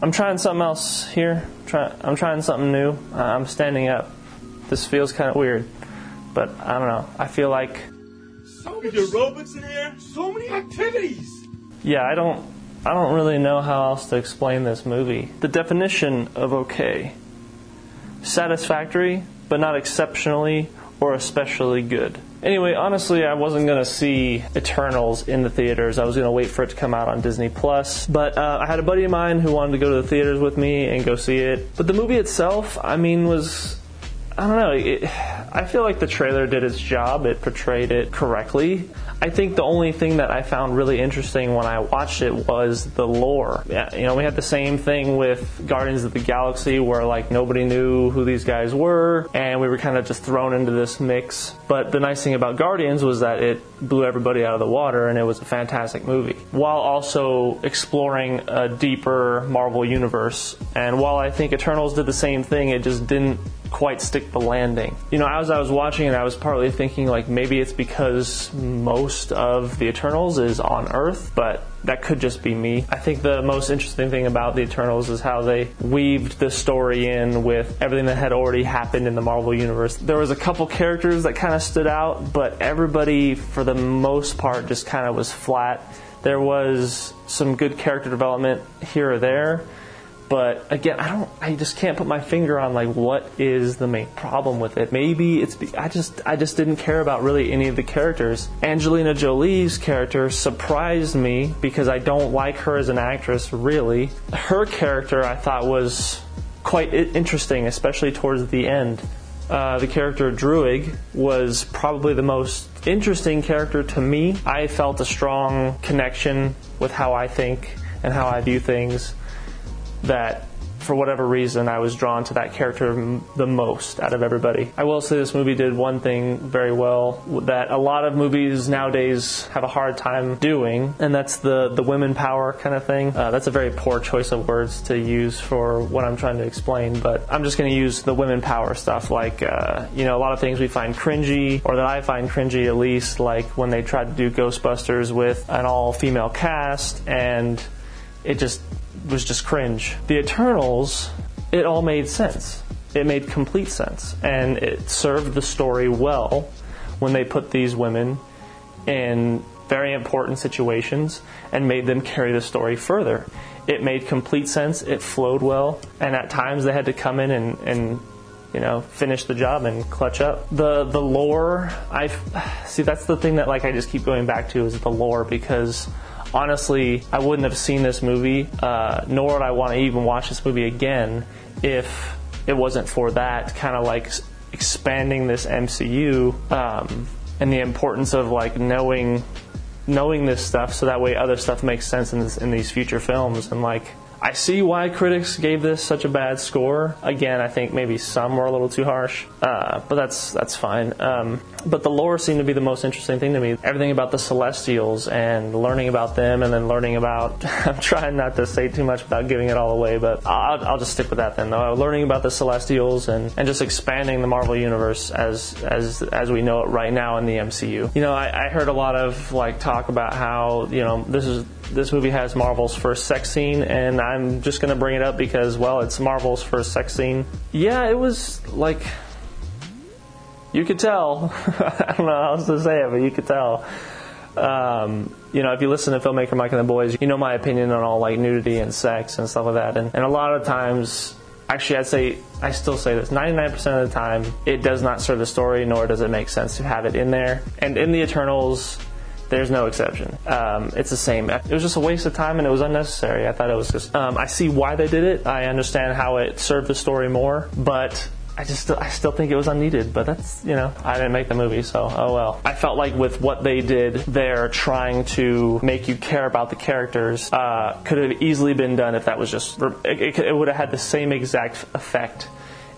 I'm trying something else here. Try, I'm trying something new. I'm standing up. This feels kind of weird, but I don't know. I feel like So many aerobics in here. So many activities. yeah, I don't I don't really know how else to explain this movie. The definition of okay. Satisfactory, but not exceptionally or especially good. Anyway, honestly, I wasn't going to see Eternals in the theaters. I was going to wait for it to come out on Disney Plus. But uh, I had a buddy of mine who wanted to go to the theaters with me and go see it. But the movie itself, I mean, was I don't know. It, I feel like the trailer did its job. It portrayed it correctly. I think the only thing that I found really interesting when I watched it was the lore. Yeah, you know, we had the same thing with Guardians of the Galaxy where like nobody knew who these guys were and we were kind of just thrown into this mix. But the nice thing about Guardians was that it blew everybody out of the water and it was a fantastic movie while also exploring a deeper Marvel universe. And while I think Eternals did the same thing, it just didn't quite stick the landing. You know, as I was watching it, I was partly thinking like maybe it's because most of the Eternals is on Earth, but that could just be me. I think the most interesting thing about the Eternals is how they weaved the story in with everything that had already happened in the Marvel universe. There was a couple characters that kind of stood out, but everybody for the most part just kind of was flat. There was some good character development here or there, but again, I don't. I just can't put my finger on like what is the main problem with it. Maybe it's. I just. I just didn't care about really any of the characters. Angelina Jolie's character surprised me because I don't like her as an actress. Really, her character I thought was quite interesting, especially towards the end. Uh, the character Druig was probably the most interesting character to me. I felt a strong connection with how I think and how I view things that for whatever reason I was drawn to that character the most out of everybody. I will say this movie did one thing very well that a lot of movies nowadays have a hard time doing, and that's the the women power kind of thing. Uh, that's a very poor choice of words to use for what I'm trying to explain, but I'm just going to use the women power stuff. Like uh, you know, a lot of things we find cringy, or that I find cringy at least, like when they tried to do Ghostbusters with an all female cast and it just was just cringe. The Eternals, it all made sense. It made complete sense. And it served the story well when they put these women in very important situations and made them carry the story further. It made complete sense, it flowed well, and at times they had to come in and, and you know, finish the job and clutch up. The the lore, I see that's the thing that like I just keep going back to is the lore because honestly, I wouldn't have seen this movie, uh, nor would I want to even watch this movie again if it wasn't for that kind of like expanding this MCU um, and the importance of like knowing knowing this stuff so that way other stuff makes sense in, this, in these future films. And like I see why critics gave this such a bad score. Again, I think maybe some were a little too harsh, uh, but that's that's fine. Um, but the lore seemed to be the most interesting thing to me. Everything about the Celestials and learning about them, and then learning about. I'm trying not to say too much without giving it all away, but I'll, I'll just stick with that then. Though learning about the Celestials and, and just expanding the Marvel universe as as as we know it right now in the MCU. You know, I, I heard a lot of like talk about how you know this is this movie has Marvel's first sex scene, and I'm just going to bring it up because, well, it's Marvel's first sex scene. Yeah, it was like. You could tell. I don't know how else to say it, but you could tell. Um, you know, if you listen to filmmaker Mike and the Boys, you know my opinion on all like nudity and sex and stuff like that. And, and a lot of times, actually, I'd say I still say this: 99% of the time, it does not serve the story, nor does it make sense to have it in there. And in the Eternals, there's no exception. Um, it's the same. It was just a waste of time and it was unnecessary. I thought it was just. Um, I see why they did it. I understand how it served the story more, but. I just I still think it was unneeded, but that's you know I didn't make the movie, so oh well. I felt like with what they did there, trying to make you care about the characters, uh, could have easily been done if that was just it, it would have had the same exact effect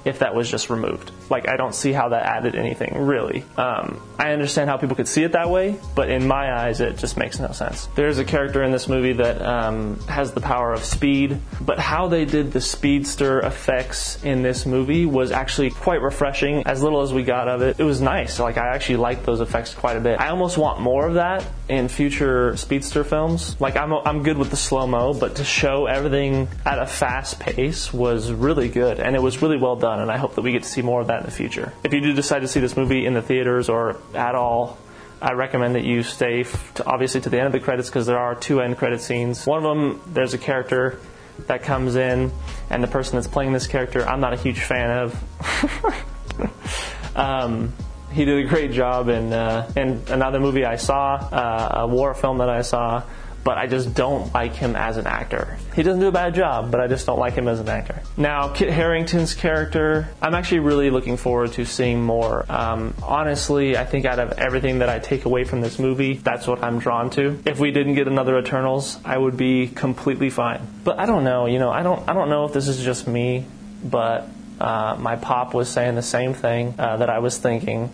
if that was just removed. Like, I don't see how that added anything, really. Um, I understand how people could see it that way, but in my eyes, it just makes no sense. There's a character in this movie that um, has the power of speed, but how they did the speedster effects in this movie was actually quite refreshing. As little as we got of it, it was nice. Like, I actually liked those effects quite a bit. I almost want more of that in future speedster films. Like, I'm, I'm good with the slow mo, but to show everything at a fast pace was really good, and it was really well done and I hope that we get to see more of that in the future. If you do decide to see this movie in the theaters or at all, I recommend that you stay to, obviously to the end of the credits because there are two end credit scenes. One of them, there's a character that comes in, and the person that's playing this character, I'm not a huge fan of. um, he did a great job in uh, in another movie I saw, uh, a war film that I saw but I just don't like him as an actor. He doesn't do a bad job, but I just don't like him as an actor. Now, Kit Harington's character, I'm actually really looking forward to seeing more. Um, honestly, I think out of everything that I take away from this movie, that's what I'm drawn to. If we didn't get another Eternals, I would be completely fine. But I don't know, you know, I don't, I don't know if this is just me, but uh, my pop was saying the same thing uh, that I was thinking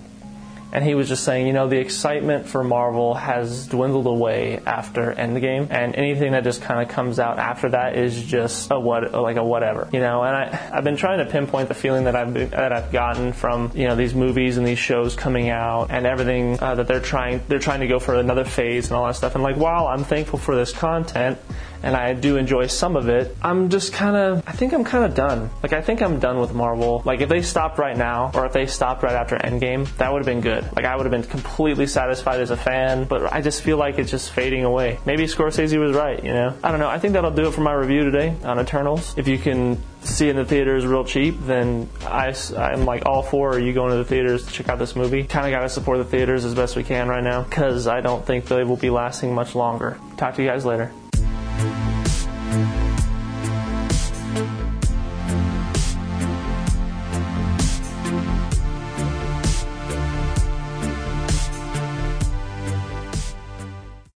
and he was just saying, you know, the excitement for Marvel has dwindled away after Endgame, and anything that just kind of comes out after that is just a what, like a whatever, you know. And I, I've been trying to pinpoint the feeling that I've been, that I've gotten from you know these movies and these shows coming out and everything uh, that they're trying they're trying to go for another phase and all that stuff. And like, while I'm thankful for this content, and I do enjoy some of it, I'm just kind of, I think I'm kind of done. Like, I think I'm done with Marvel. Like, if they stopped right now, or if they stopped right after Endgame, that would have been good. Like, I would have been completely satisfied as a fan, but I just feel like it's just fading away. Maybe Scorsese was right, you know? I don't know. I think that'll do it for my review today on Eternals. If you can see in the theaters real cheap, then I, I'm like all for you going to the theaters to check out this movie. Kind of got to support the theaters as best we can right now because I don't think they will be lasting much longer. Talk to you guys later.